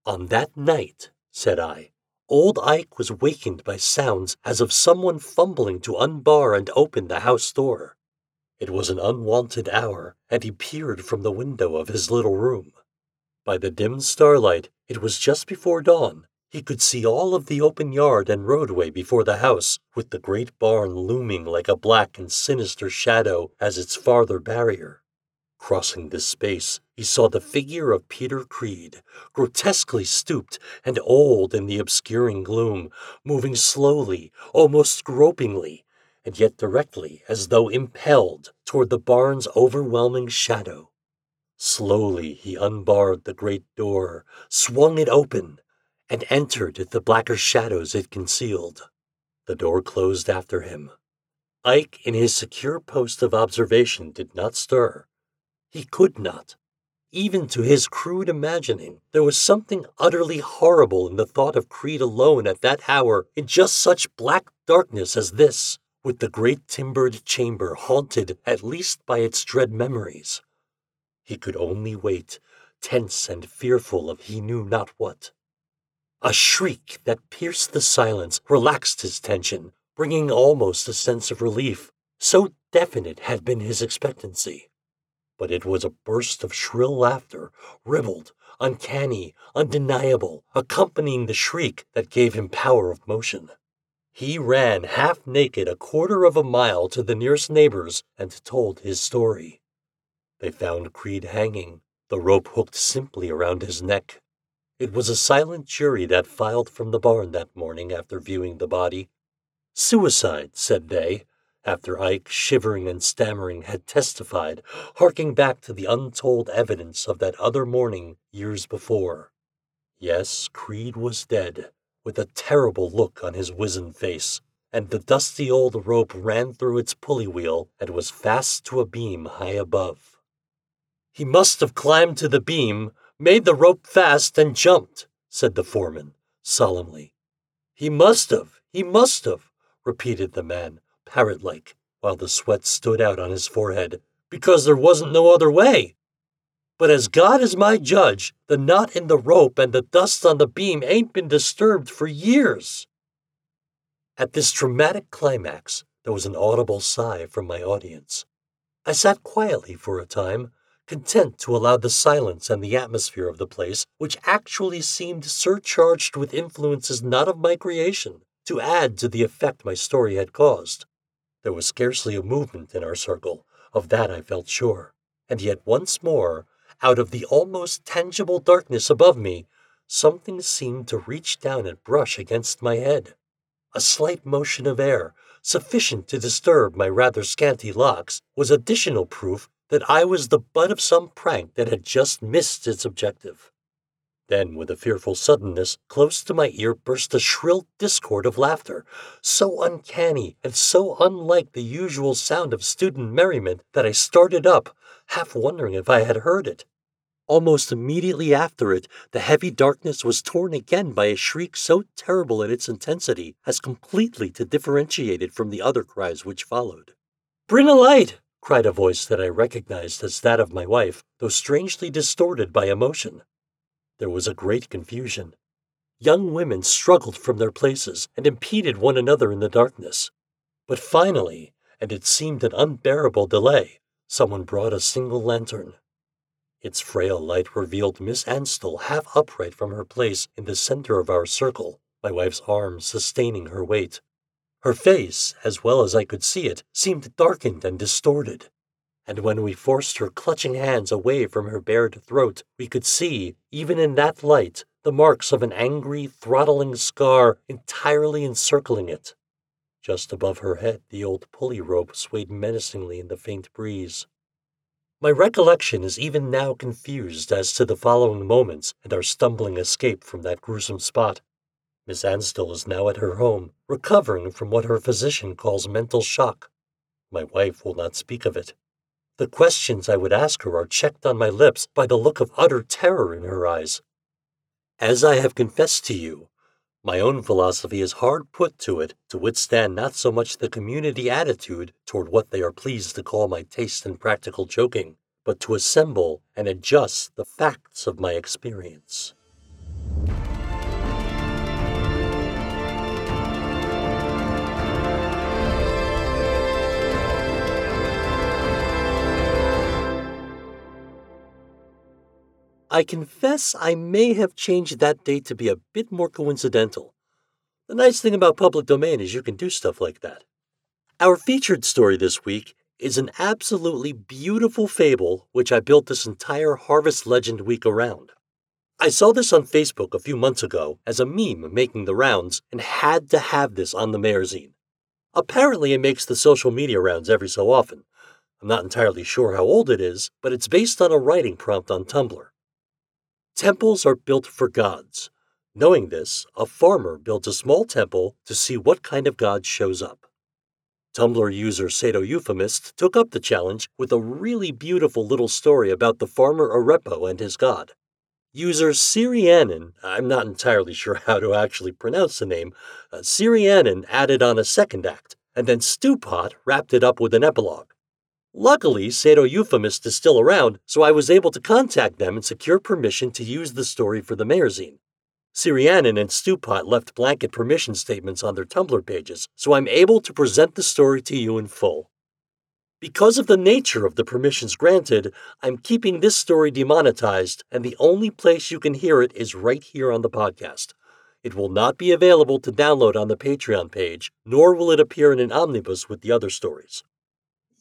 On that night, said I, old Ike was wakened by sounds as of someone fumbling to unbar and open the house door. It was an unwonted hour, and he peered from the window of his little room. By the dim starlight, it was just before dawn. He could see all of the open yard and roadway before the house, with the great barn looming like a black and sinister shadow as its farther barrier. Crossing this space, he saw the figure of Peter Creed, grotesquely stooped and old in the obscuring gloom, moving slowly, almost gropingly, and yet directly as though impelled toward the barn's overwhelming shadow. Slowly he unbarred the great door, swung it open, and entered the blacker shadows it concealed. The door closed after him. Ike, in his secure post of observation, did not stir. He could not. Even to his crude imagining, there was something utterly horrible in the thought of Creed alone at that hour in just such black darkness as this with the great timbered chamber haunted at least by its dread memories. He could only wait, tense and fearful of he knew not what. A shriek that pierced the silence relaxed his tension, bringing almost a sense of relief, so definite had been his expectancy. But it was a burst of shrill laughter, ribald, uncanny, undeniable, accompanying the shriek that gave him power of motion. He ran half naked a quarter of a mile to the nearest neighbors and told his story. They found Creed hanging, the rope hooked simply around his neck. It was a silent jury that filed from the barn that morning after viewing the body. Suicide, said they, after Ike, shivering and stammering, had testified, harking back to the untold evidence of that other morning years before. Yes, Creed was dead, with a terrible look on his wizened face, and the dusty old rope ran through its pulley wheel and was fast to a beam high above. He must have climbed to the beam, made the rope fast, and jumped, said the foreman, solemnly. He must have, he must have, repeated the man, parrot like, while the sweat stood out on his forehead, because there wasn't no other way. But as God is my judge, the knot in the rope and the dust on the beam ain't been disturbed for years. At this dramatic climax, there was an audible sigh from my audience. I sat quietly for a time, content to allow the silence and the atmosphere of the place, which actually seemed surcharged with influences not of my creation, to add to the effect my story had caused. There was scarcely a movement in our circle, of that I felt sure, and yet once more out of the almost tangible darkness above me, something seemed to reach down and brush against my head. A slight motion of air, sufficient to disturb my rather scanty locks, was additional proof that I was the butt of some prank that had just missed its objective. Then, with a fearful suddenness, close to my ear burst a shrill discord of laughter, so uncanny and so unlike the usual sound of student merriment that I started up, half wondering if I had heard it. Almost immediately after it, the heavy darkness was torn again by a shriek so terrible in its intensity as completely to differentiate it from the other cries which followed. Bring a light! cried a voice that I recognized as that of my wife, though strangely distorted by emotion. There was a great confusion. Young women struggled from their places and impeded one another in the darkness. But finally, and it seemed an unbearable delay, someone brought a single lantern. Its frail light revealed Miss Anstel half upright from her place in the center of our circle, my wife's arm sustaining her weight. Her face, as well as I could see it, seemed darkened and distorted. And when we forced her clutching hands away from her bared throat, we could see, even in that light, the marks of an angry, throttling scar entirely encircling it. Just above her head, the old pulley rope swayed menacingly in the faint breeze. My recollection is even now confused as to the following moments and our stumbling escape from that gruesome spot. Miss Anstel is now at her home, recovering from what her physician calls mental shock. My wife will not speak of it. The questions I would ask her are checked on my lips by the look of utter terror in her eyes. As I have confessed to you, my own philosophy is hard put to it to withstand not so much the community attitude toward what they are pleased to call my taste in practical joking, but to assemble and adjust the facts of my experience. I confess I may have changed that date to be a bit more coincidental. The nice thing about public domain is you can do stuff like that. Our featured story this week is an absolutely beautiful fable which I built this entire Harvest Legend week around. I saw this on Facebook a few months ago as a meme making the rounds and had to have this on the Mayerzine. Apparently, it makes the social media rounds every so often. I'm not entirely sure how old it is, but it's based on a writing prompt on Tumblr. Temples are built for gods. Knowing this, a farmer builds a small temple to see what kind of god shows up. Tumblr user sadoeuphemist took up the challenge with a really beautiful little story about the farmer Arepo and his god. User ciiriianan, I'm not entirely sure how to actually pronounce the name, uh, ciiriianan added on a second act, and then stu-pot wrapped it up with an epilogue. Luckily, sadoeuphemist is still around, so I was able to contact them and secure permission to use the story for the Mayerzine. ciiriianan and stu-pot left blanket permission statements on their Tumblr pages, so I'm able to present the story to you in full. Because of the nature of the permissions granted, I'm keeping this story demonetized, and the only place you can hear it is right here on the podcast. It will not be available to download on the Patreon page, nor will it appear in an omnibus with the other stories.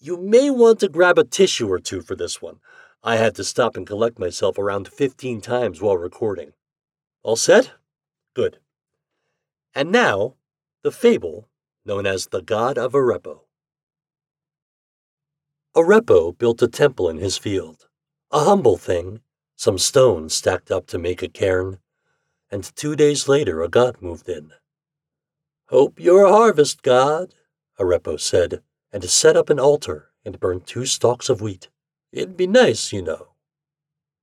You may want to grab a tissue or two for this one. I had to stop and collect myself around 15 times while recording. All set? Good. And now, the fable known as the God of Arepo. Arepo built a temple in his field, a humble thing, some stones stacked up to make a cairn, and two days later a god moved in. Hope you're a harvest god, Arepo said, and set up an altar and burn two stalks of wheat. It'd be nice, you know.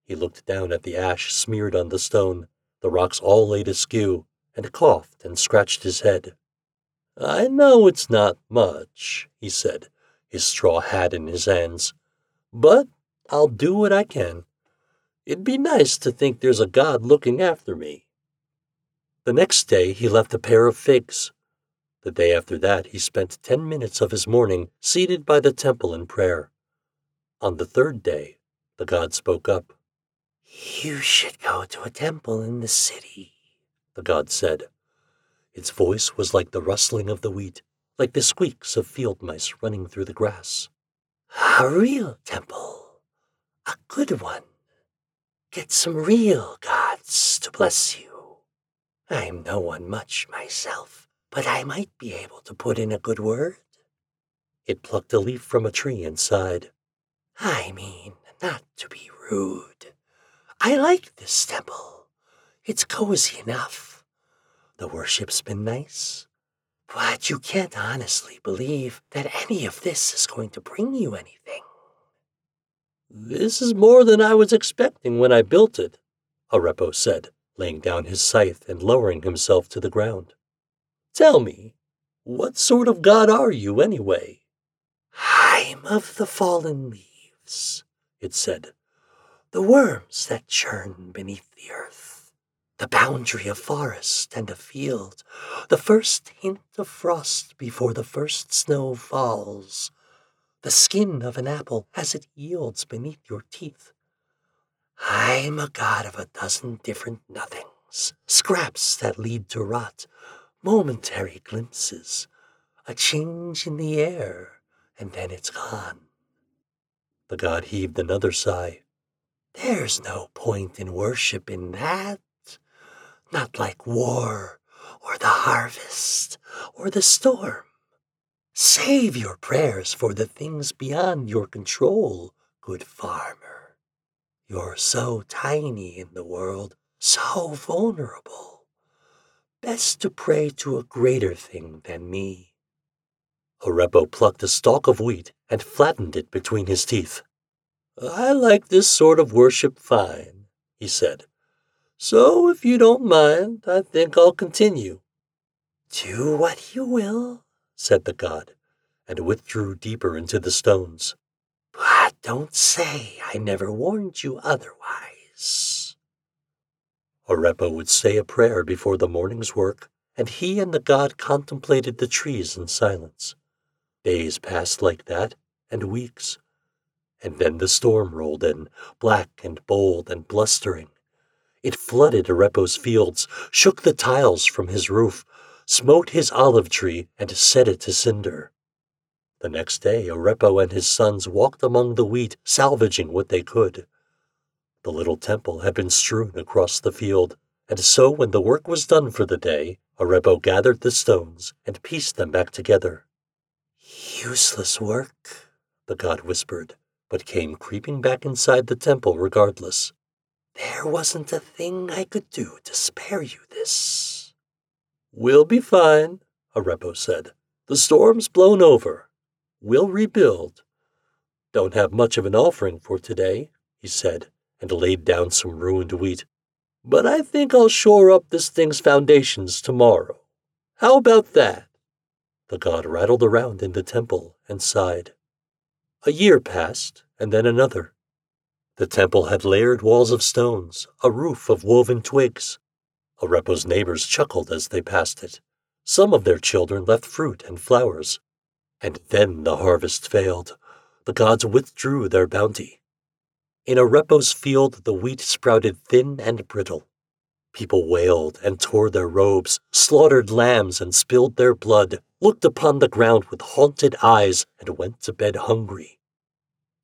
He looked down at the ash smeared on the stone, the rocks all laid askew, and coughed and scratched his head. I know it's not much, he said, his straw hat in his hands, but I'll do what I can. It'd be nice to think there's a God looking after me. The next day he left a pair of figs, the day after that, he spent ten minutes of his morning seated by the temple in prayer. On the third day, the god spoke up. You should go to a temple in the city, the god said. Its voice was like the rustling of the wheat, like the squeaks of field mice running through the grass. A real temple, a good one. Get some real gods to bless you. I'm no one much myself but I might be able to put in a good word. It plucked a leaf from a tree and sighed. I mean, not to be rude. I like this temple. It's cozy enough. The worship's been nice. But you can't honestly believe that any of this is going to bring you anything. This is more than I was expecting when I built it, Arepo said, laying down his scythe and lowering himself to the ground. Tell me, what sort of god are you, anyway? I'm of the fallen leaves, it said, the worms that churn beneath the earth, the boundary of forest and of field, the first hint of frost before the first snow falls, the skin of an apple as it yields beneath your teeth. I'm a god of a dozen different nothings, scraps that lead to rot, momentary glimpses, a change in the air, and then it's gone. The god heaved another sigh. There's no point in worship in that. Not like war, or the harvest, or the storm. Save your prayers for the things beyond your control, good farmer. You're so tiny in the world, so vulnerable best to pray to a greater thing than me. Arepo plucked a stalk of wheat and flattened it between his teeth. I like this sort of worship fine, he said. So if you don't mind, I think I'll continue. Do what you will, said the god, and withdrew deeper into the stones. But don't say I never warned you otherwise. Arepo would say a prayer before the morning's work, and he and the god contemplated the trees in silence. Days passed like that, and weeks. And then the storm rolled in, black and bold and blustering. It flooded Arepo's fields, shook the tiles from his roof, smote his olive tree, and set it to cinder. The next day, Arepo and his sons walked among the wheat, salvaging what they could. The little temple had been strewn across the field, and so when the work was done for the day, Arepo gathered the stones and pieced them back together. Useless work, the god whispered, but came creeping back inside the temple regardless. There wasn't a thing I could do to spare you this. We'll be fine, Arepo said. The storm's blown over. We'll rebuild. Don't have much of an offering for today, he said, and laid down some ruined wheat. But I think I'll shore up this thing's foundations tomorrow. How about that? The god rattled around in the temple and sighed. A year passed, and then another. The temple had layered walls of stones, a roof of woven twigs. Arepo's neighbors chuckled as they passed it. Some of their children left fruit and flowers. And then the harvest failed. The gods withdrew their bounty. In Arepo's field, the wheat sprouted thin and brittle. People wailed and tore their robes, slaughtered lambs and spilled their blood, looked upon the ground with haunted eyes, and went to bed hungry.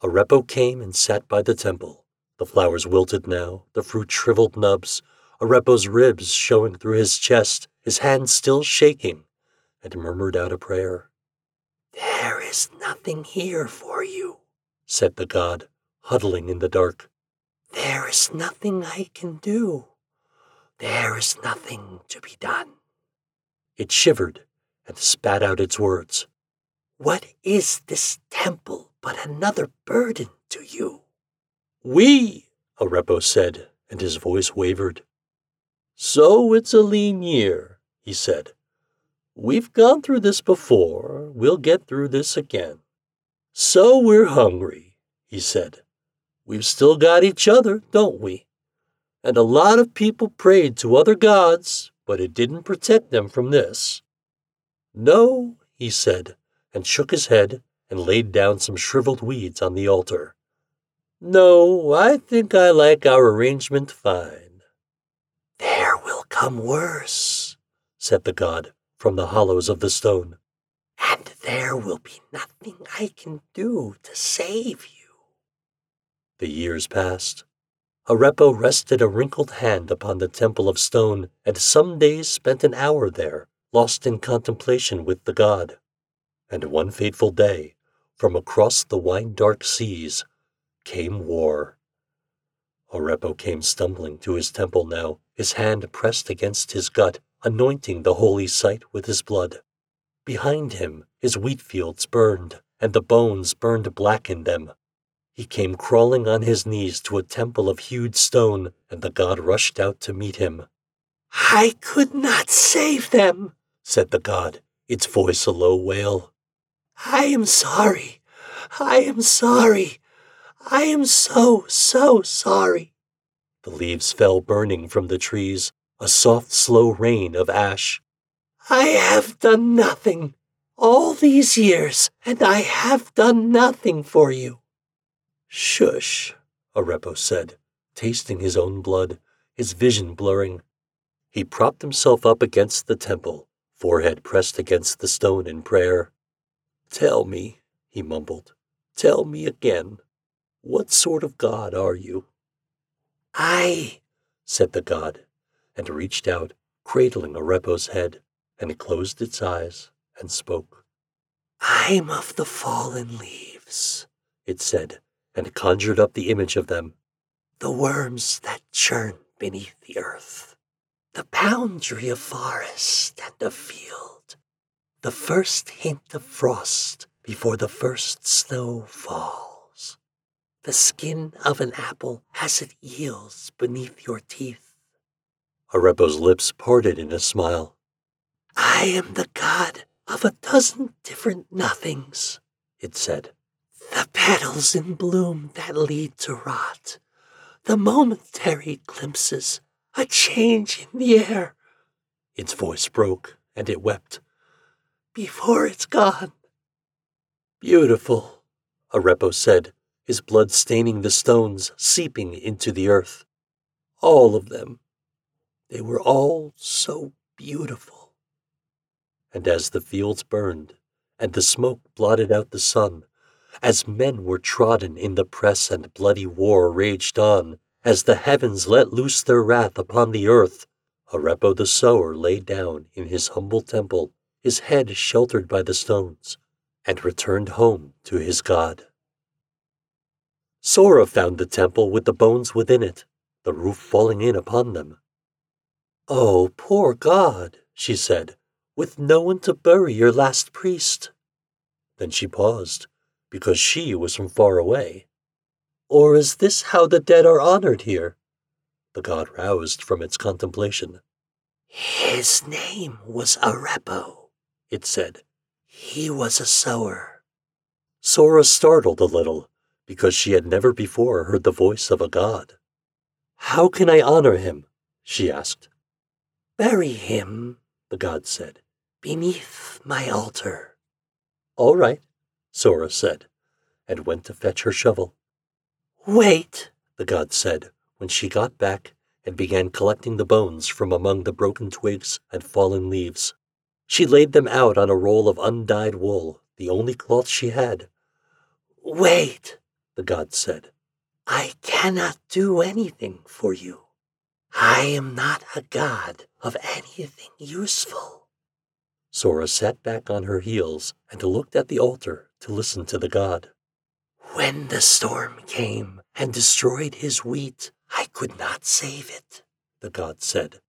Arepo came and sat by the temple. The flowers wilted now, the fruit shriveled nubs, Arepo's ribs showing through his chest, his hands still shaking, and murmured out a prayer. There is nothing here for you, said the god, huddling in the dark. There is nothing I can do. There is nothing to be done. It shivered and spat out its words. What is this temple but another burden to you? We, Arepo said, and his voice wavered. So it's a lean year, he said. We've gone through this before, we'll get through this again. So we're hungry, he said. We've still got each other, don't we? And a lot of people prayed to other gods, but it didn't protect them from this. No, he said, and shook his head and laid down some shriveled weeds on the altar. No, I think I like our arrangement fine. There will come worse, said the god from the hollows of the stone, and there will be nothing I can do to save you. The years passed. Arepo rested a wrinkled hand upon the temple of stone, and some days spent an hour there, lost in contemplation with the god. And one fateful day, from across the wine dark seas, came war. Arepo came stumbling to his temple now, his hand pressed against his gut, anointing the holy site with his blood. Behind him, his wheat fields burned, and the bones burned black in them, he came crawling on his knees to a temple of hewed stone, and the god rushed out to meet him. I could not save them, said the god, its voice a low wail. I am sorry. I am sorry. I am so, so sorry. The leaves fell burning from the trees, a soft, slow rain of ash. I have done nothing all these years, and I have done nothing for you. Shush, Arepo said, tasting his own blood, his vision blurring. He propped himself up against the temple, forehead pressed against the stone in prayer. Tell me, he mumbled, tell me again, what sort of god are you? I, said the god, and reached out, cradling Arepo's head, and closed its eyes and spoke. I'm of the fallen leaves, it said, and conjured up the image of them the worms that churn beneath the earth, the boundary of forest and of field, the first hint of frost before the first snow falls, the skin of an apple as it yields beneath your teeth. Arepo's lips parted in a smile. I am the god of a dozen different nothings, it said. The petals in bloom that lead to rot, the momentary glimpses, a change in the air. Its voice broke, and it wept. Before it's gone. Beautiful, Arepo said, his blood staining the stones, seeping into the earth. All of them. They were all so beautiful. And as the fields burned, and the smoke blotted out the sun, as men were trodden in the press and bloody war raged on, as the heavens let loose their wrath upon the earth, Arepo the sower lay down in his humble temple, his head sheltered by the stones, and returned home to his God. Sora found the temple with the bones within it, the roof falling in upon them. Oh, poor God, she said, with no one to bury your last priest. Then she paused, because she was from far away? Or is this how the dead are honored here? The god roused from its contemplation. His name was Arepo, it said. He was a sower. Sora startled a little because she had never before heard the voice of a god. How can I honor him? she asked. Bury him, the god said, beneath my altar. All right, Sora said, and went to fetch her shovel. Wait, the god said when she got back and began collecting the bones from among the broken twigs and fallen leaves. She laid them out on a roll of undyed wool, the only cloth she had. Wait, the god said. I cannot do anything for you. I am not a god of anything useful. Sora sat back on her heels and looked at the altar to listen to the god. When the storm came and destroyed his wheat, I could not save it, the god said.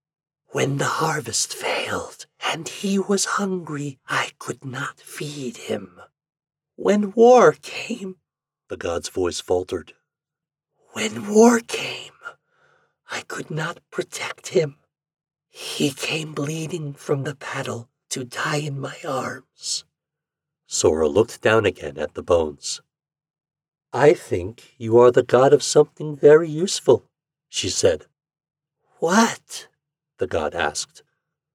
When the harvest failed and he was hungry, I could not feed him. When war came, the god's voice faltered. When war came, I could not protect him. He came bleeding from the battle to die in my arms. Sora looked down again at the bones. I think you are the god of something very useful, she said. What? the god asked.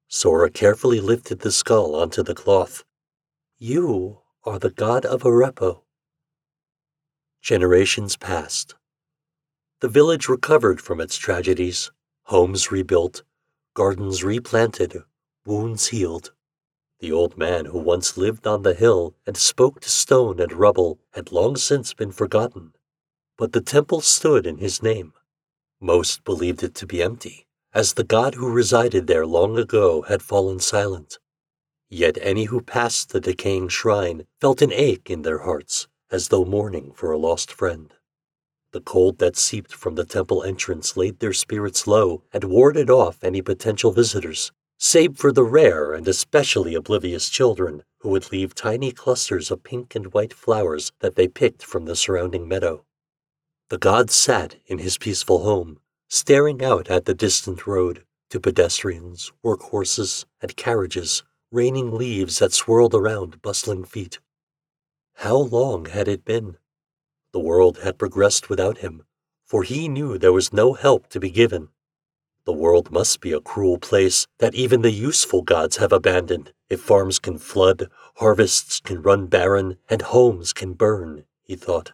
Sora carefully lifted the skull onto the cloth. You are the god of Arepo. Generations passed. The village recovered from its tragedies, homes rebuilt, gardens replanted, wounds healed. The old man who once lived on the hill and spoke to stone and rubble had long since been forgotten, but the temple stood in his name. Most believed it to be empty, as the god who resided there long ago had fallen silent. Yet any who passed the decaying shrine felt an ache in their hearts, as though mourning for a lost friend. The cold that seeped from the temple entrance laid their spirits low and warded off any potential visitors, save for the rare and especially oblivious children who would leave tiny clusters of pink and white flowers that they picked from the surrounding meadow. The god sat in his peaceful home, staring out at the distant road to pedestrians, work horses, and carriages raining leaves that swirled around bustling feet. How long had it been? The world had progressed without him, for he knew there was no help to be given. The world must be a cruel place that even the useful gods have abandoned if farms can flood, harvests can run barren, and homes can burn, he thought.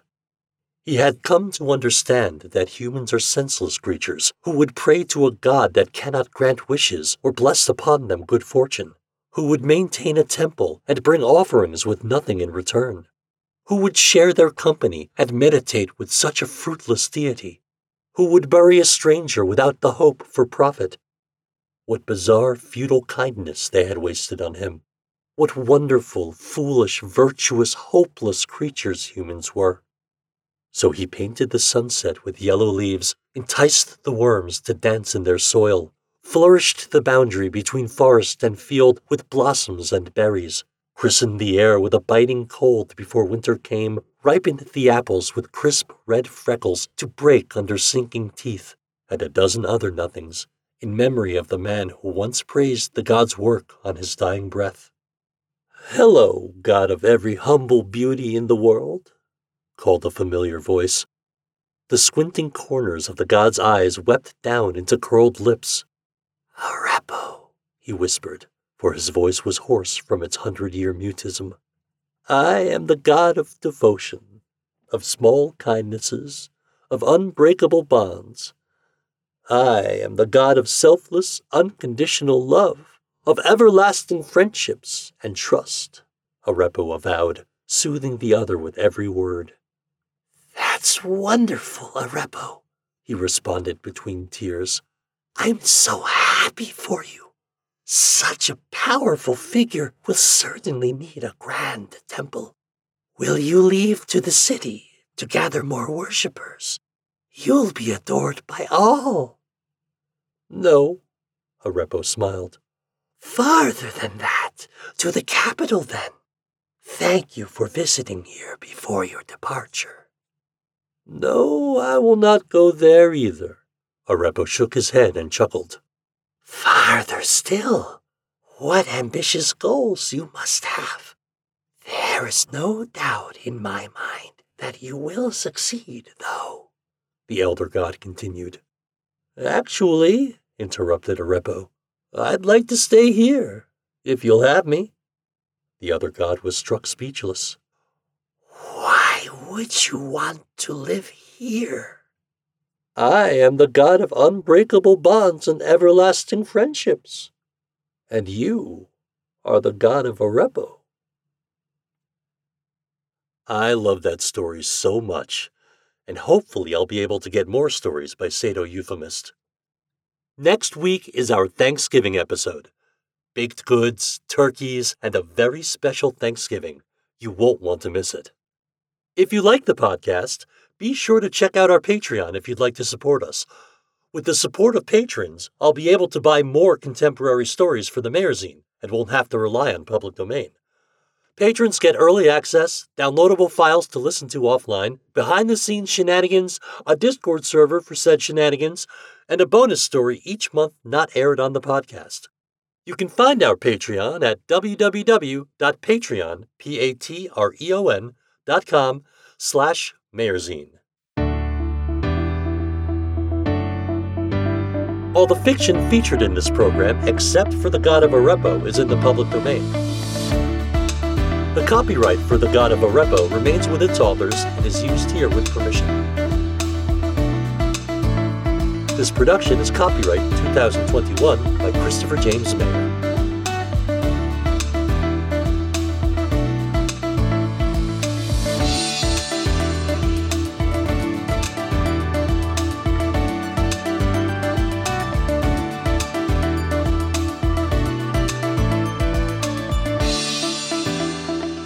He had come to understand that humans are senseless creatures who would pray to a god that cannot grant wishes or bless upon them good fortune, who would maintain a temple and bring offerings with nothing in return, who would share their company and meditate with such a fruitless deity who would bury a stranger without the hope for profit. What bizarre, futile kindness they had wasted on him. What wonderful, foolish, virtuous, hopeless creatures humans were. So he painted the sunset with yellow leaves, enticed the worms to dance in their soil, flourished the boundary between forest and field with blossoms and berries, christened the air with a biting cold before winter came, ripened the apples with crisp red freckles to break under sinking teeth, and a dozen other nothings, in memory of the man who once praised the god's work on his dying breath. Hello, god of every humble beauty in the world, called a familiar voice. The squinting corners of the god's eyes wept down into curled lips. Arepo, he whispered for his voice was hoarse from its hundred year mutism. I am the god of devotion, of small kindnesses, of unbreakable bonds. I am the god of selfless, unconditional love, of everlasting friendships and trust, Arepo avowed, soothing the other with every word. That's wonderful, Arepo, he responded between tears. I'm so happy for you. Such a powerful figure will certainly need a grand temple. Will you leave to the city to gather more worshippers? You'll be adored by all. No, Arepo smiled. Farther than that, to the capital then. Thank you for visiting here before your departure. No, I will not go there either. Arepo shook his head and chuckled. Farther still, what ambitious goals you must have. There is no doubt in my mind that you will succeed, though, the elder god continued. Actually, interrupted Arepo, I'd like to stay here, if you'll have me. The other god was struck speechless. Why would you want to live here? I am the god of unbreakable bonds and everlasting friendships. And you are the god of Arepo. I love that story so much, and hopefully I'll be able to get more stories by sadoeuphemist. Next week is our Thanksgiving episode. Baked goods, turkeys, and a very special Thanksgiving. You won't want to miss it. If you like the podcast, be sure to check out our Patreon if you'd like to support us. With the support of patrons, I'll be able to buy more contemporary stories for the Mayerzine and won't have to rely on public domain. Patrons get early access, downloadable files to listen to offline, behind the scenes shenanigans, a Discord server for said shenanigans, and a bonus story each month not aired on the podcast. You can find our Patreon at www.patreon, P-A-T-R-E-O-N, dot com slash Mayerzine. All the fiction featured in this program, except for the God of Arepo, is in the public domain. The copyright for The God of Arepo remains with its authors and is used here with permission. This production is copyright 2021 by Christopher James Mayer.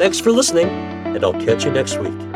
Thanks for listening, and I'll catch you next week.